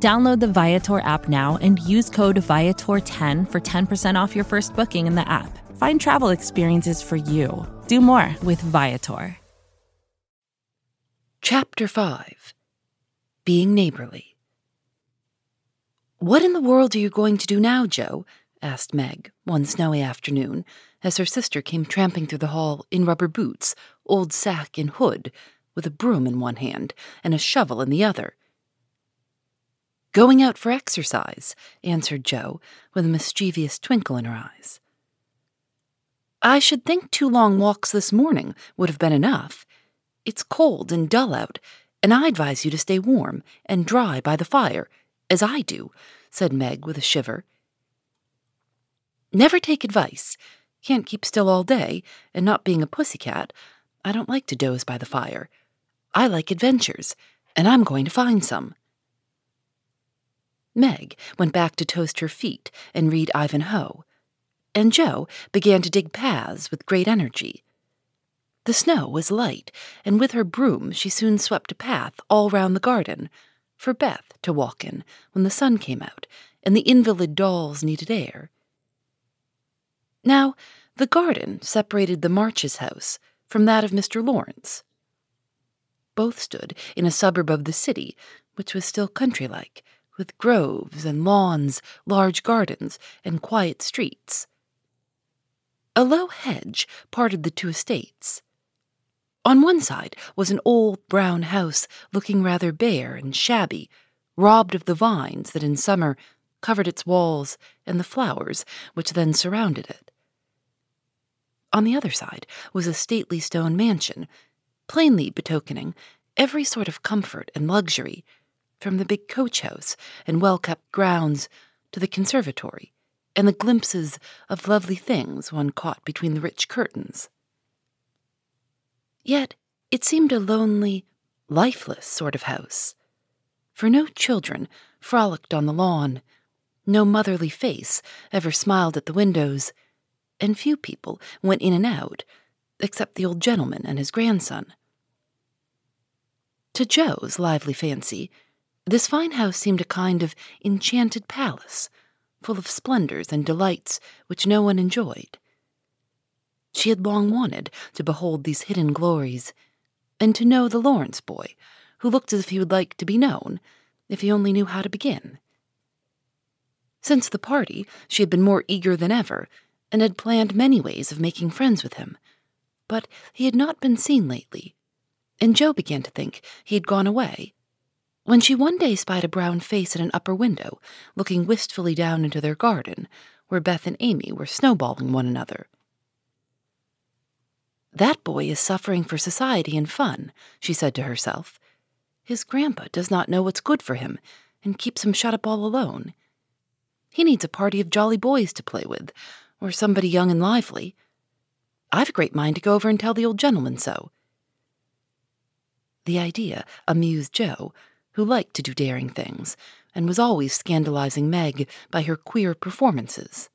Download the Viator app now and use code Viator10 for 10% off your first booking in the app. Find travel experiences for you. Do more with Viator. Chapter 5 Being Neighborly. What in the world are you going to do now, Jo? asked Meg one snowy afternoon as her sister came tramping through the hall in rubber boots, old sack, and hood, with a broom in one hand and a shovel in the other. Going out for exercise, answered Jo, with a mischievous twinkle in her eyes. I should think two long walks this morning would have been enough. It's cold and dull out, and I advise you to stay warm and dry by the fire, as I do, said Meg with a shiver. Never take advice. Can't keep still all day, and not being a pussy cat, I don't like to doze by the fire. I like adventures, and I'm going to find some. Meg went back to toast her feet and read Ivanhoe, and Jo began to dig paths with great energy. The snow was light, and with her broom she soon swept a path all round the garden, for Beth to walk in when the sun came out and the invalid dolls needed air. Now, the garden separated the Marches' house from that of Mr. Lawrence. Both stood in a suburb of the city, which was still country like, with groves and lawns, large gardens, and quiet streets. A low hedge parted the two estates. On one side was an old brown house looking rather bare and shabby, robbed of the vines that in summer covered its walls and the flowers which then surrounded it. On the other side was a stately stone mansion, plainly betokening every sort of comfort and luxury from the big coach house and well kept grounds to the conservatory and the glimpses of lovely things one caught between the rich curtains. Yet it seemed a lonely, lifeless sort of house, for no children frolicked on the lawn, no motherly face ever smiled at the windows, and few people went in and out except the old gentleman and his grandson. To Jo's lively fancy, this fine house seemed a kind of enchanted palace, full of splendors and delights which no one enjoyed. She had long wanted to behold these hidden glories, and to know the Lawrence boy, who looked as if he would like to be known, if he only knew how to begin. Since the party, she had been more eager than ever, and had planned many ways of making friends with him. But he had not been seen lately, and Jo began to think he had gone away when she one day spied a brown face at an upper window, looking wistfully down into their garden, where Beth and Amy were snowballing one another. That boy is suffering for society and fun, she said to herself. His grandpa does not know what's good for him and keeps him shut up all alone. He needs a party of jolly boys to play with, or somebody young and lively. I've a great mind to go over and tell the old gentleman so. The idea amused Jo, who liked to do daring things and was always scandalizing Meg by her queer performances.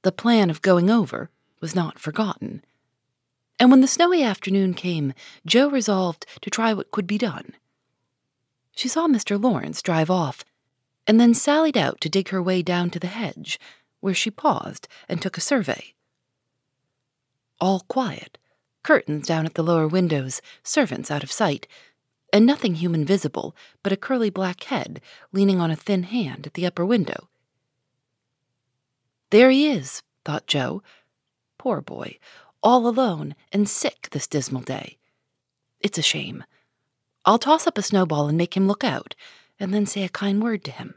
The plan of going over was not forgotten. And when the snowy afternoon came, Jo resolved to try what could be done. She saw Mr. Lawrence drive off, and then sallied out to dig her way down to the hedge, where she paused and took a survey. All quiet, curtains down at the lower windows, servants out of sight, and nothing human visible but a curly black head leaning on a thin hand at the upper window. There he is, thought Jo. Poor boy, all alone and sick this dismal day. It's a shame. I'll toss up a snowball and make him look out, and then say a kind word to him.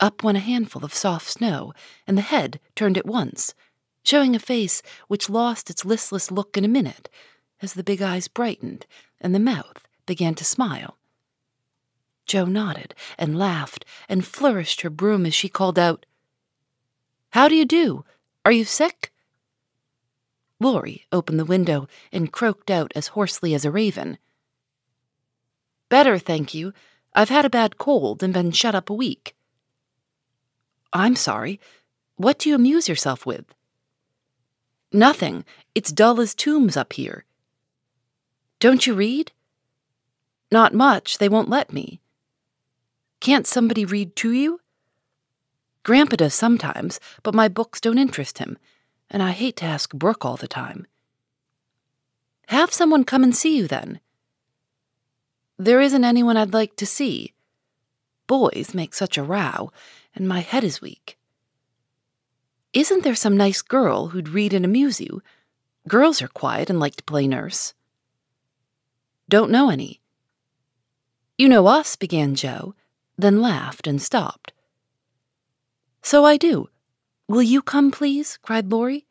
Up went a handful of soft snow, and the head turned at once, showing a face which lost its listless look in a minute as the big eyes brightened and the mouth began to smile. Jo nodded and laughed and flourished her broom as she called out, How do you do? Are you sick? Laurie opened the window and croaked out as hoarsely as a raven. Better, thank you. I've had a bad cold and been shut up a week. I'm sorry. What do you amuse yourself with? Nothing. It's dull as tombs up here. Don't you read? Not much. They won't let me. Can't somebody read to you? Grandpa does sometimes, but my books don't interest him, and I hate to ask Brooke all the time. Have someone come and see you then. There isn't anyone I'd like to see. Boys make such a row, and my head is weak. Isn't there some nice girl who'd read and amuse you? Girls are quiet and like to play nurse. Don't know any. You know us, began Jo, then laughed and stopped. So I do. Will you come, please? cried Laurie.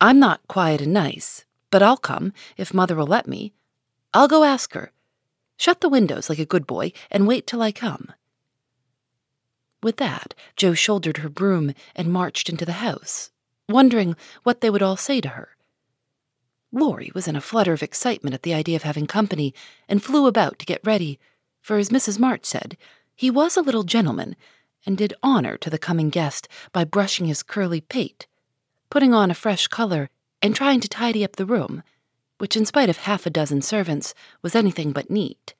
I'm not quiet and nice, but I'll come if Mother will let me. I'll go ask her. Shut the windows like a good boy and wait till I come. With that, Jo shouldered her broom and marched into the house, wondering what they would all say to her. Laurie was in a flutter of excitement at the idea of having company and flew about to get ready, for as Mrs. March said, he was a little gentleman and did honor to the coming guest by brushing his curly pate, putting on a fresh color, and trying to tidy up the room, which, in spite of half a dozen servants, was anything but neat.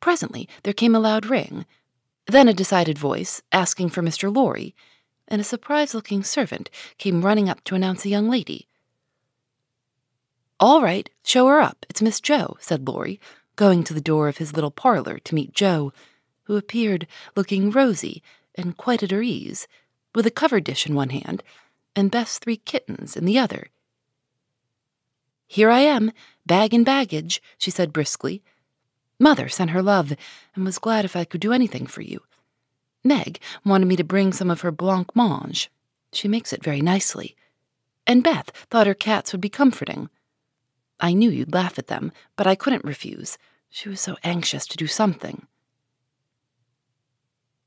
Presently there came a loud ring, then a decided voice asking for Mr. Laurie, and a surprised looking servant came running up to announce a young lady. All right, show her up. It's Miss Jo, said Laurie, going to the door of his little parlor to meet Jo, who appeared looking rosy and quite at her ease, with a cover dish in one hand and Beth's three kittens in the other. Here I am, bag and baggage, she said briskly, Mother sent her love and was glad if I could do anything for you. Meg wanted me to bring some of her blanc mange. She makes it very nicely. And Beth thought her cats would be comforting. I knew you'd laugh at them, but I couldn't refuse. She was so anxious to do something.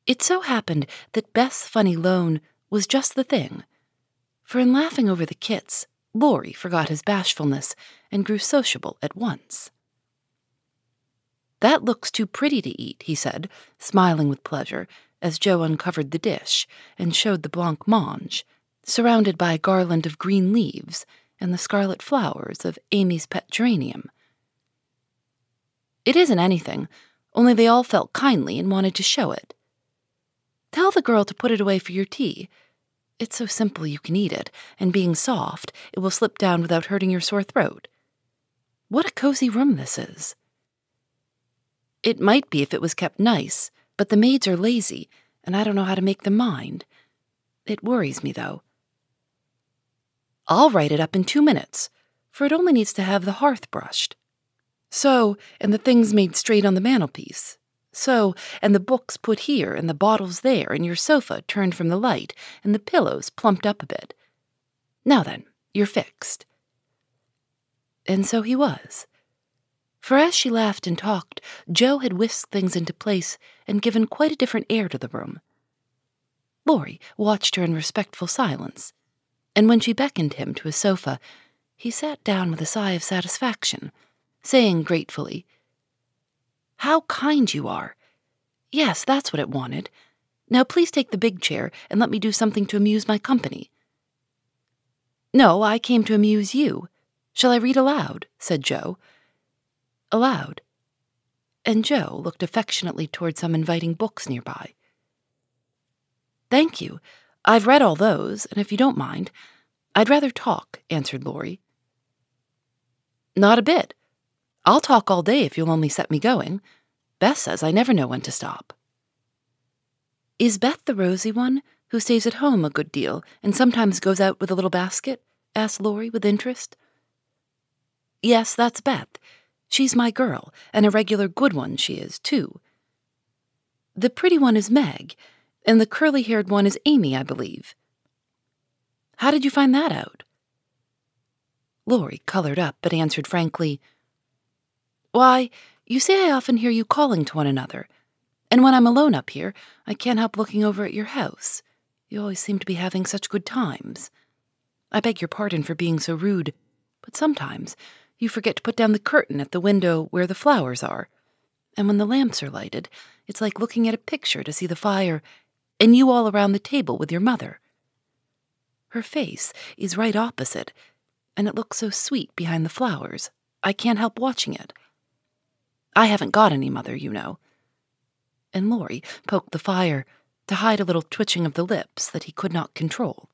It so happened that Beth's funny loan was just the thing. For in laughing over the kits, Laurie forgot his bashfulness and grew sociable at once. That looks too pretty to eat, he said, smiling with pleasure, as Jo uncovered the dish and showed the blanc mange, surrounded by a garland of green leaves and the scarlet flowers of Amy's pet geranium. It isn't anything, only they all felt kindly and wanted to show it. Tell the girl to put it away for your tea. It's so simple you can eat it, and being soft, it will slip down without hurting your sore throat. What a cozy room this is. It might be if it was kept nice, but the maids are lazy, and I don't know how to make them mind. It worries me, though. I'll right it up in two minutes, for it only needs to have the hearth brushed. So, and the things made straight on the mantelpiece. So, and the books put here, and the bottles there, and your sofa turned from the light, and the pillows plumped up a bit. Now then, you're fixed. And so he was. For as she laughed and talked, Jo had whisked things into place and given quite a different air to the room. Laurie watched her in respectful silence, and when she beckoned him to a sofa, he sat down with a sigh of satisfaction, saying gratefully, How kind you are! Yes, that's what it wanted. Now please take the big chair and let me do something to amuse my company. No, I came to amuse you. Shall I read aloud? said Jo. aloud, and Jo looked affectionately toward some inviting books nearby. Thank you. I've read all those, and if you don't mind, I'd rather talk, answered Laurie. Not a bit. I'll talk all day if you'll only set me going. Beth says I never know when to stop. Is Beth the rosy one who stays at home a good deal and sometimes goes out with a little basket? asked Laurie with interest. Yes, that's Beth. She's my girl, and a regular good one she is, too. The pretty one is Meg, and the curly haired one is Amy, I believe. How did you find that out? Laurie colored up, but answered frankly, Why, you say I often hear you calling to one another, And when I'm alone up here, I can't help looking over at your house. You always seem to be having such good times. I beg your pardon for being so rude, but sometimes you forget to put down the curtain at the window where the flowers are. And when the lamps are lighted, it's like looking at a picture to see the fire and you all around the table with your mother. Her face is right opposite, and it looks so sweet behind the flowers. I can't help watching it. I haven't got any mother, you know. And Laurie poked the fire to hide a little twitching of the lips that he could not control.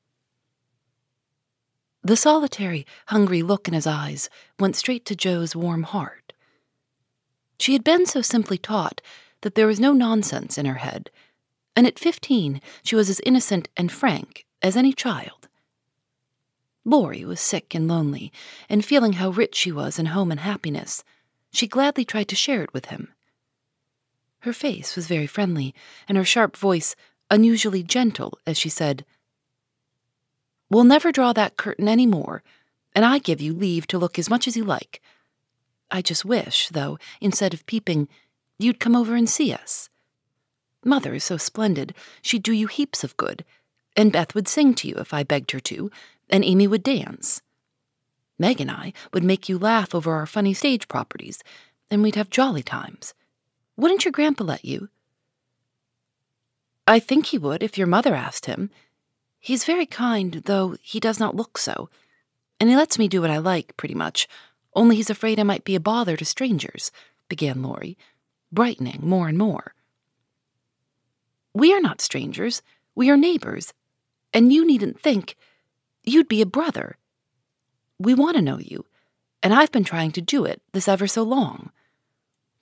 The solitary, hungry look in his eyes went straight to Jo's warm heart. She had been so simply taught that there was no nonsense in her head, and at fifteen she was as innocent and frank as any child. Laurie was sick and lonely, and feeling how rich she was in home and happiness, she gladly tried to share it with him. Her face was very friendly, and her sharp voice unusually gentle as she said, We'll never draw that curtain any more, and I give you leave to look as much as you like. I just wish, though, instead of peeping, you'd come over and see us. Mother is so splendid, she'd do you heaps of good, and Beth would sing to you if I begged her to, and Amy would dance. Meg and I would make you laugh over our funny stage properties, and we'd have jolly times. Wouldn't your grandpa let you? I think he would if your mother asked him. He's very kind, though he does not look so, and he lets me do what I like, pretty much, only he's afraid I might be a bother to strangers, began Laurie, brightening more and more. We are not strangers, we are neighbors, and you needn't think you'd be a brother. We want to know you, and I've been trying to do it this ever so long.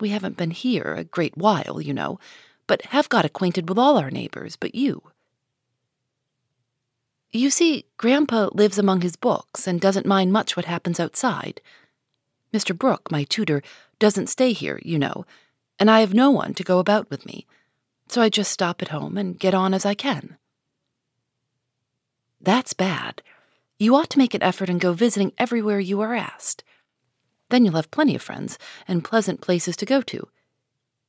We haven't been here a great while, you know, but have got acquainted with all our neighbors but you. You see, Grandpa lives among his books and doesn't mind much what happens outside. Mr. Brooke, my tutor, doesn't stay here, you know, and I have no one to go about with me, so I just stop at home and get on as I can. That's bad. You ought to make an effort and go visiting everywhere you are asked. Then you'll have plenty of friends and pleasant places to go to.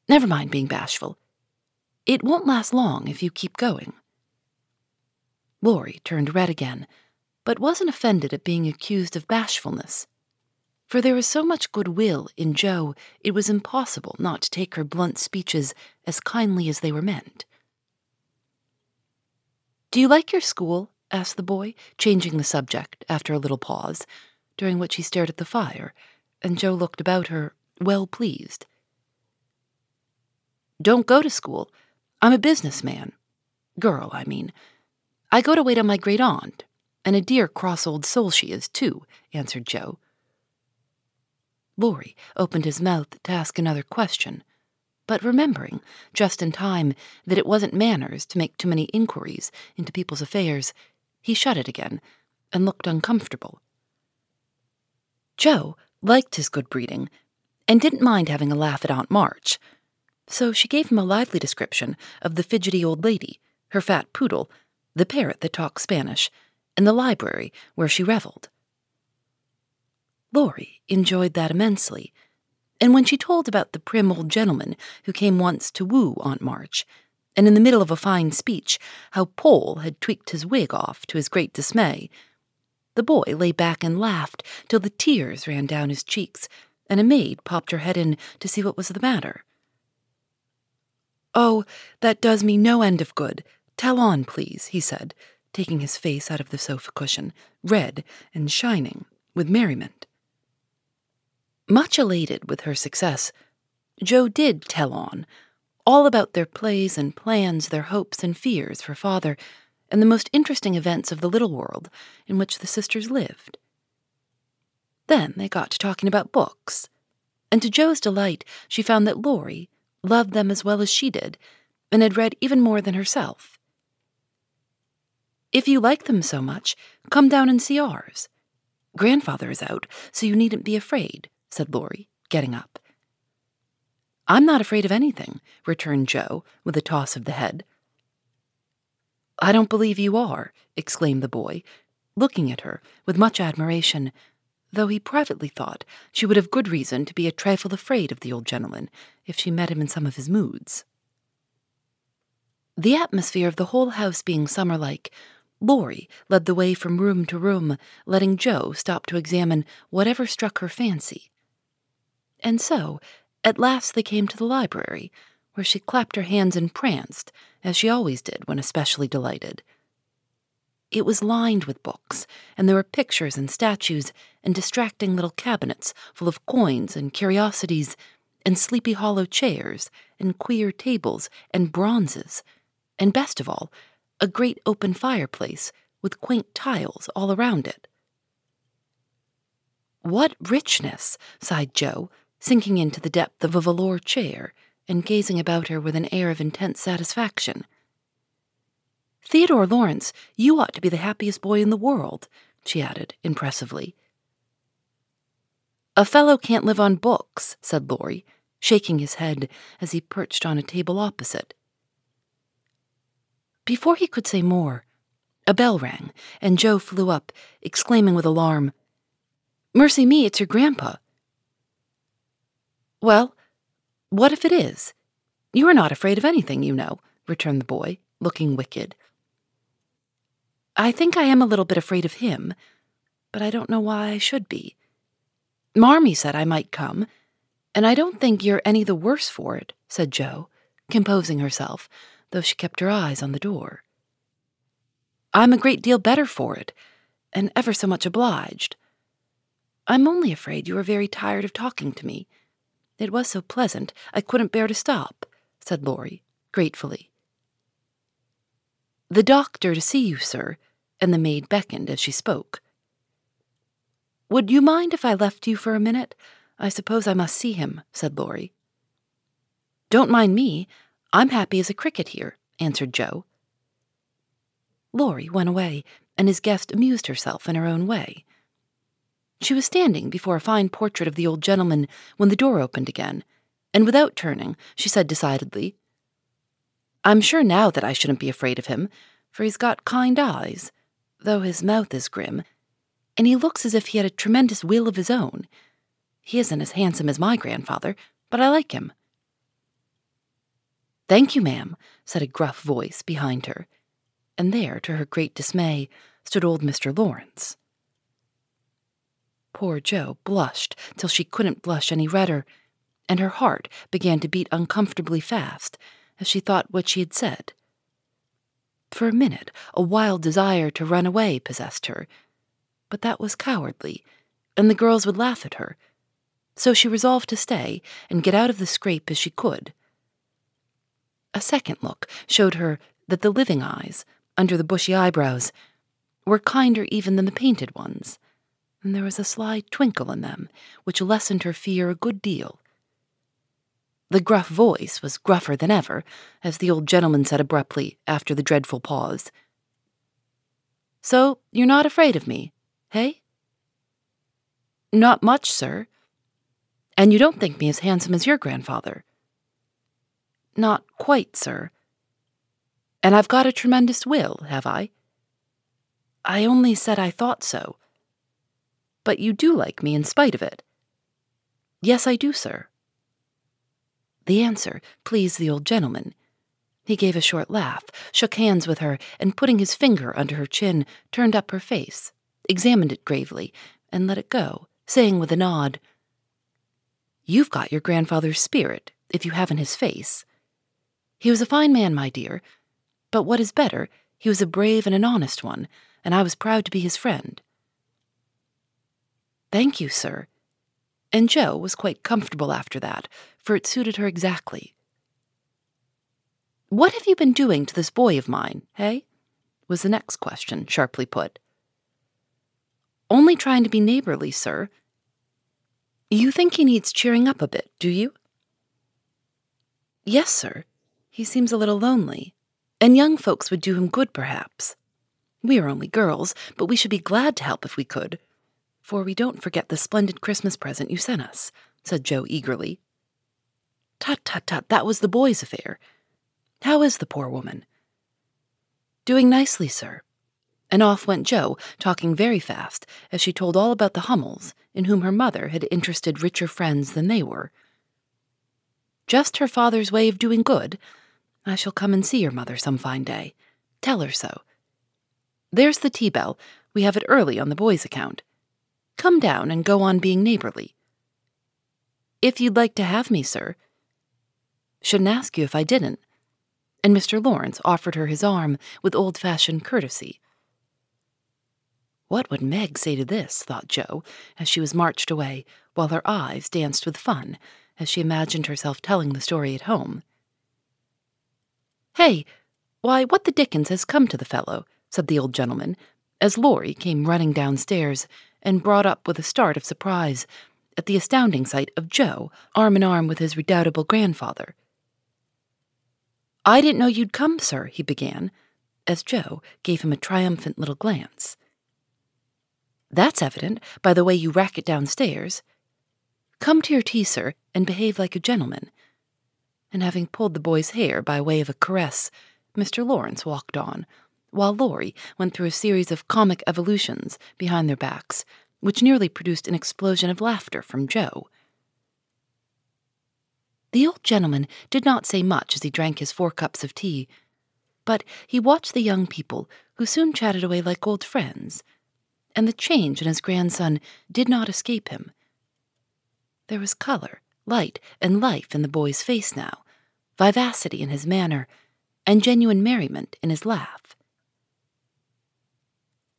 Never mind being bashful. It won't last long if you keep going. Laurie turned red again, but wasn't offended at being accused of bashfulness. For there was so much goodwill in Jo, it was impossible not to take her blunt speeches as kindly as they were meant. Do you like your school? asked the boy, changing the subject after a little pause, during which he stared at the fire, and Jo looked about her, well pleased. Don't go to school. I'm a businessman. Girl, I mean. I go to wait on my great aunt, and a dear cross old soul she is, too, answered Jo. Laurie opened his mouth to ask another question, but remembering, just in time, that it wasn't manners to make too many inquiries into people's affairs, he shut it again and looked uncomfortable. Jo liked his good breeding and didn't mind having a laugh at Aunt March, so she gave him a lively description of the fidgety old lady, her fat poodle, the parrot that talked Spanish, and the library where she reveled. Laurie enjoyed that immensely, and when she told about the prim old gentleman who came once to woo Aunt March, and in the middle of a fine speech, how Poll had tweaked his wig off to his great dismay, the boy lay back and laughed till the tears ran down his cheeks, and a maid popped her head in to see what was the matter. Oh, that does me no end of good. Tell on, please, he said, taking his face out of the sofa cushion, red and shining with merriment. Much elated with her success, Jo did tell on, all about their plays and plans, their hopes and fears for father, and the most interesting events of the little world in which the sisters lived. Then they got to talking about books, and to Jo's delight, she found that Laurie loved them as well as she did, and had read even more than herself. If you like them so much, come down and see ours. Grandfather is out, so you needn't be afraid, said Laurie, getting up. I'm not afraid of anything, returned Jo, with a toss of the head. I don't believe you are, exclaimed the boy, looking at her with much admiration, though he privately thought she would have good reason to be a trifle afraid of the old gentleman if she met him in some of his moods. The atmosphere of the whole house being summer like, Laurie led the way from room to room, letting Jo stop to examine whatever struck her fancy. And so, at last they came to the library, where she clapped her hands and pranced, as she always did when especially delighted. It was lined with books, and there were pictures and statues and distracting little cabinets full of coins and curiosities, and sleepy hollow chairs, and queer tables and bronzes, and best of all, a great open fireplace with quaint tiles all around it. What richness, sighed Jo, sinking into the depth of a velour chair and gazing about her with an air of intense satisfaction. Theodore Lawrence, you ought to be the happiest boy in the world, she added impressively. A fellow can't live on books, said Laurie, shaking his head as he perched on a table opposite. Before he could say more, a bell rang, and Jo flew up, exclaiming with alarm, Mercy me, it's your grandpa. Well, what if it is? You are not afraid of anything, you know, returned the boy, looking wicked. I think I am a little bit afraid of him, but I don't know why I should be. Marmee said I might come, and I don't think you're any the worse for it, said Jo, composing herself, though she kept her eyes on the door. I'm a great deal better for it, and ever so much obliged. I'm only afraid you are very tired of talking to me. It was so pleasant, I couldn't bear to stop, said Laurie, gratefully. The doctor to see you, sir, and the maid beckoned as she spoke. Would you mind if I left you for a minute? I suppose I must see him, said Laurie. Don't mind me. I'm happy as a cricket here, answered Jo. Laurie went away, and his guest amused herself in her own way. She was standing before a fine portrait of the old gentleman when the door opened again, and without turning, she said decidedly, I'm sure now that I shouldn't be afraid of him, for he's got kind eyes, though his mouth is grim, and he looks as if he had a tremendous will of his own. He isn't as handsome as my grandfather, but I like him. Thank you, ma'am, said a gruff voice behind her, and there, to her great dismay, stood old Mr. Lawrence. Poor Jo blushed till she couldn't blush any redder, and her heart began to beat uncomfortably fast as she thought what she had said. For a minute, a wild desire to run away possessed her, but that was cowardly, and the girls would laugh at her. So she resolved to stay and get out of the scrape as she could. A second look showed her that the living eyes, under the bushy eyebrows, were kinder even than the painted ones and there was a sly twinkle in them which lessened her fear a good deal. The gruff voice was gruffer than ever, as the old gentleman said abruptly after the dreadful pause. So you're not afraid of me, hey? Not much, sir. And you don't think me as handsome as your grandfather? Not quite, sir. And I've got a tremendous will, have I? I only said I thought so but you do like me in spite of it. Yes, I do, sir. The answer pleased the old gentleman. He gave a short laugh, shook hands with her, and putting his finger under her chin, turned up her face, examined it gravely, and let it go, saying with a nod, You've got your grandfather's spirit, if you haven't his face. He was a fine man, my dear, but what is better, he was a brave and an honest one, and I was proud to be his friend. Thank you, sir. And Jo was quite comfortable after that, for it suited her exactly. What have you been doing to this boy of mine, hey? was the next question, sharply put. Only trying to be neighborly, sir. You think he needs cheering up a bit, do you? Yes, sir. He seems a little lonely, and young folks would do him good, perhaps. We are only girls, but we should be glad to help if we could for we don't forget the splendid Christmas present you sent us, said Jo eagerly. Tut, tut, tut, that was the boy's affair. How is the poor woman? Doing nicely, sir. And off went Jo, talking very fast, as she told all about the Hummels, in whom her mother had interested richer friends than they were. Just her father's way of doing good. I shall come and see your mother some fine day. Tell her so. There's the tea bell. We have it early on the boys' account. Come down and go on being neighborly. If you'd like to have me, sir. Shouldn't ask you if I didn't. And Mr. Lawrence offered her his arm with old fashioned courtesy. What would Meg say to this? thought Jo, as she was marched away, while her eyes danced with fun as she imagined herself telling the story at home. Hey, why, what the dickens has come to the fellow? said the old gentleman, as Laurie came running downstairs and brought up with a start of surprise at the astounding sight of Jo, arm in arm with his redoubtable grandfather. I didn't know you'd come, sir, he began, as Jo gave him a triumphant little glance. That's evident by the way you rack it downstairs. Come to your tea, sir, and behave like a gentleman. And having pulled the boy's hair by way of a caress, Mr. Lawrence walked on, while Laurie went through a series of comic evolutions behind their backs, which nearly produced an explosion of laughter from Jo. The old gentleman did not say much as he drank his four cups of tea, but he watched the young people, who soon chatted away like old friends, and the change in his grandson did not escape him. There was color, light, and life in the boy's face now, vivacity in his manner, and genuine merriment in his laugh.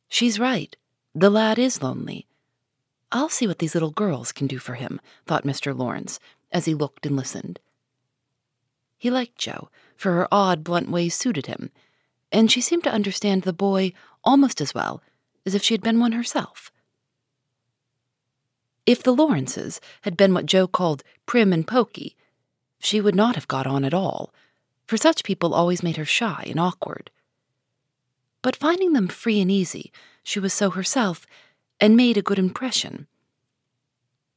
She's right. The lad is lonely. I'll see what these little girls can do for him, thought Mr. Lawrence, as he looked and listened. He liked Jo, for her odd, blunt ways suited him, and she seemed to understand the boy almost as well as if she had been one herself. If the Lawrences had been what Jo called prim and poky, she would not have got on at all, for such people always made her shy and awkward. But finding them free and easy, she was so herself and made a good impression.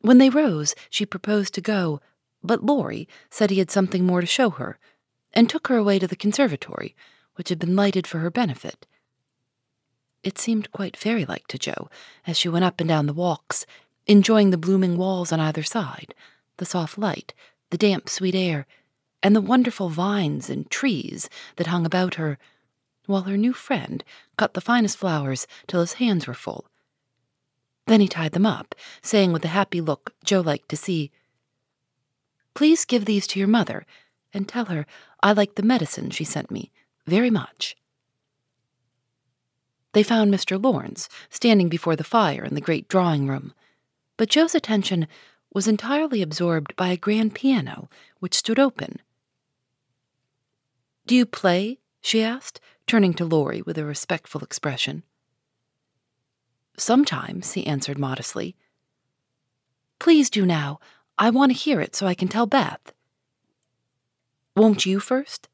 When they rose, she proposed to go, but Laurie said he had something more to show her, and took her away to the conservatory, which had been lighted for her benefit. It seemed quite fairy like to Jo as she went up and down the walks enjoying the blooming walls on either side, the soft light, the damp, sweet air, and the wonderful vines and trees that hung about her, while her new friend cut the finest flowers till his hands were full. Then he tied them up, saying with a happy look Jo liked to see, Please give these to your mother, and tell her I like the medicine she sent me very much. They found Mr. Lawrence standing before the fire in the great drawing room but Jo's attention was entirely absorbed by a grand piano which stood open. Do you play? she asked, turning to Laurie with a respectful expression. Sometimes, he answered modestly. Please do now. I want to hear it so I can tell Beth. Won't you first?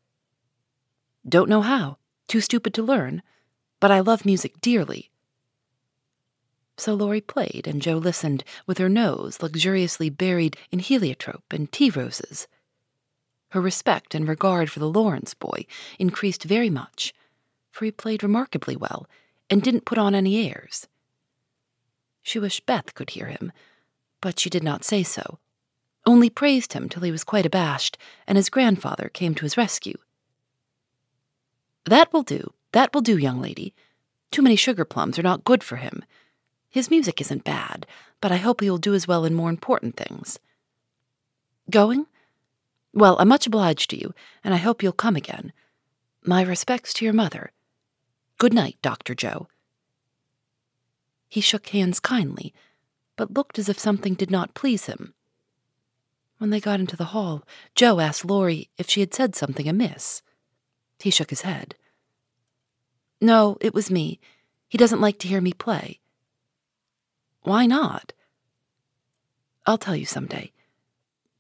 Don't know how. Too stupid to learn. But I love music dearly. So Laurie played, and Jo listened, with her nose luxuriously buried in heliotrope and tea roses. Her respect and regard for the Lawrence boy increased very much, for he played remarkably well and didn't put on any airs. She wished Beth could hear him, but she did not say so, only praised him till he was quite abashed, and his grandfather came to his rescue. That will do, that will do, young lady. Too many sugar plums are not good for him. His music isn't bad, but I hope he will do as well in more important things. Going? Well, I'm much obliged to you, and I hope you'll come again. My respects to your mother. Good night, Dr. Jo. He shook hands kindly, but looked as if something did not please him. When they got into the hall, Jo asked Laurie if she had said something amiss. He shook his head. No, it was me. He doesn't like to hear me play. Why not? I'll tell you some day.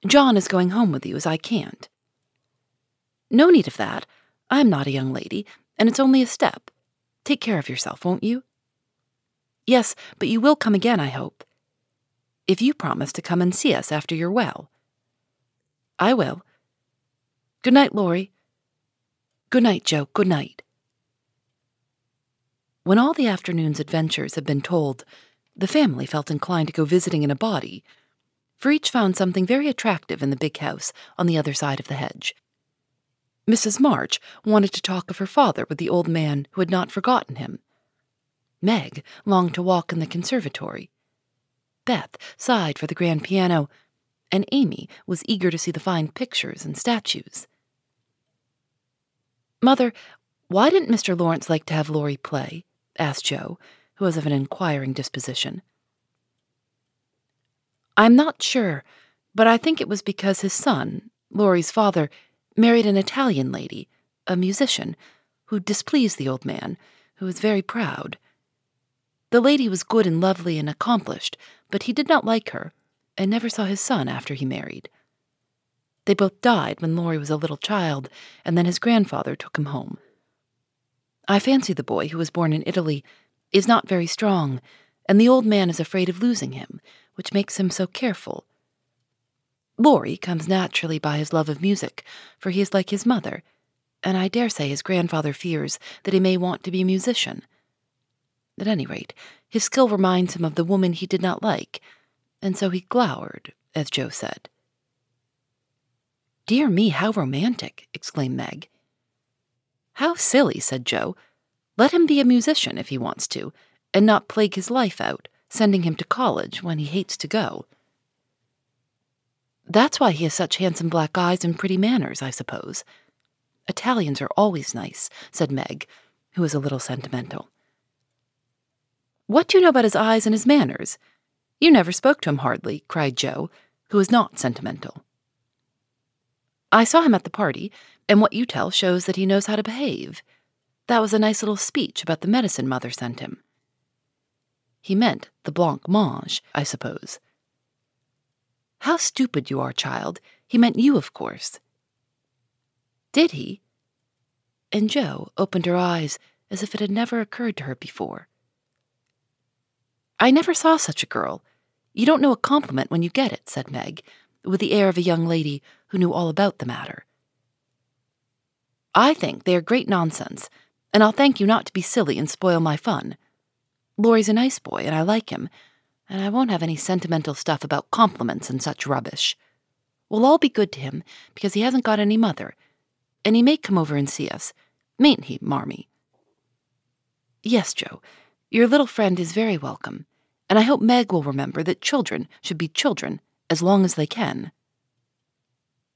John is going home with you, as I can't. No need of that. I'm not a young lady, and it's only a step. Take care of yourself, won't you? Yes, but you will come again, I hope. If you promise to come and see us after you're well. I will. Good night, Laurie. Good night, Jo. Good night. When all the afternoon's adventures had been told, the family felt inclined to go visiting in a body, for each found something very attractive in the big house on the other side of the hedge. Mrs. March wanted to talk of her father with the old man who had not forgotten him. Meg longed to walk in the conservatory. Beth sighed for the grand piano, and Amy was eager to see the fine pictures and statues. Mother, why didn't Mr. Lawrence like to have Laurie play? asked Jo, who was of an inquiring disposition. I'm not sure, but I think it was because his son, Laurie's father, married an Italian lady, a musician, who displeased the old man, who was very proud. The lady was good and lovely and accomplished, but he did not like her, and never saw his son after he married. They both died when Laurie was a little child, and then his grandfather took him home. I fancy the boy, who was born in Italy, is not very strong, and the old man is afraid of losing him, which makes him so careful. Laurie comes naturally by his love of music, for he is like his mother, and I dare say his grandfather fears that he may want to be a musician. At any rate, his skill reminds him of the woman he did not like, and so he glowered, as Jo said. Dear me, how romantic! exclaimed Meg. How silly, said Jo. Let him be a musician if he wants to, and not plague his life out, sending him to college when he hates to go. That's why he has such handsome black eyes and pretty manners, I suppose. Italians are always nice, said Meg, who was a little sentimental. What do you know about his eyes and his manners? You never spoke to him hardly, cried Jo, who was not sentimental. I saw him at the party, and what you tell shows that he knows how to behave. That was a nice little speech about the medicine mother sent him. He meant the blanc mange, I suppose. How stupid you are, child. He meant you, of course. Did he? And Jo opened her eyes as if it had never occurred to her before. I never saw such a girl. You don't know a compliment when you get it, said Meg, with the air of a young lady who knew all about the matter. I think they are great nonsense, and I'll thank you not to be silly and spoil my fun. Laurie's a nice boy, and I like him, and I won't have any sentimental stuff about compliments and such rubbish. We'll all be good to him because he hasn't got any mother, and he may come over and see us, mayn't he, Marmee? Yes, Jo, your little friend is very welcome, and I hope Meg will remember that children should be children as long as they can.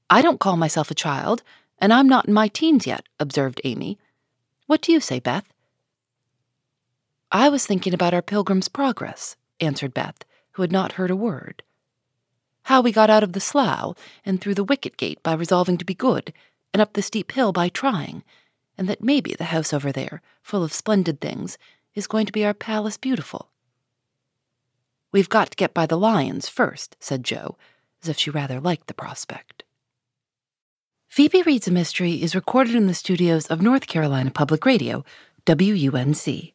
I don't call myself a child, and I'm not in my teens yet, observed Amy. What do you say, Beth? I was thinking about our Pilgrim's Progress, answered Beth, who had not heard a word. How we got out of the slough and through the wicket gate by resolving to be good, and up the steep hill by trying, and that maybe the house over there, full of splendid things, is going to be our palace beautiful. We've got to get by the lions first, said Jo, as if she rather liked the prospect. Phoebe Reads a Mystery is recorded in the studios of North Carolina Public Radio, WUNC.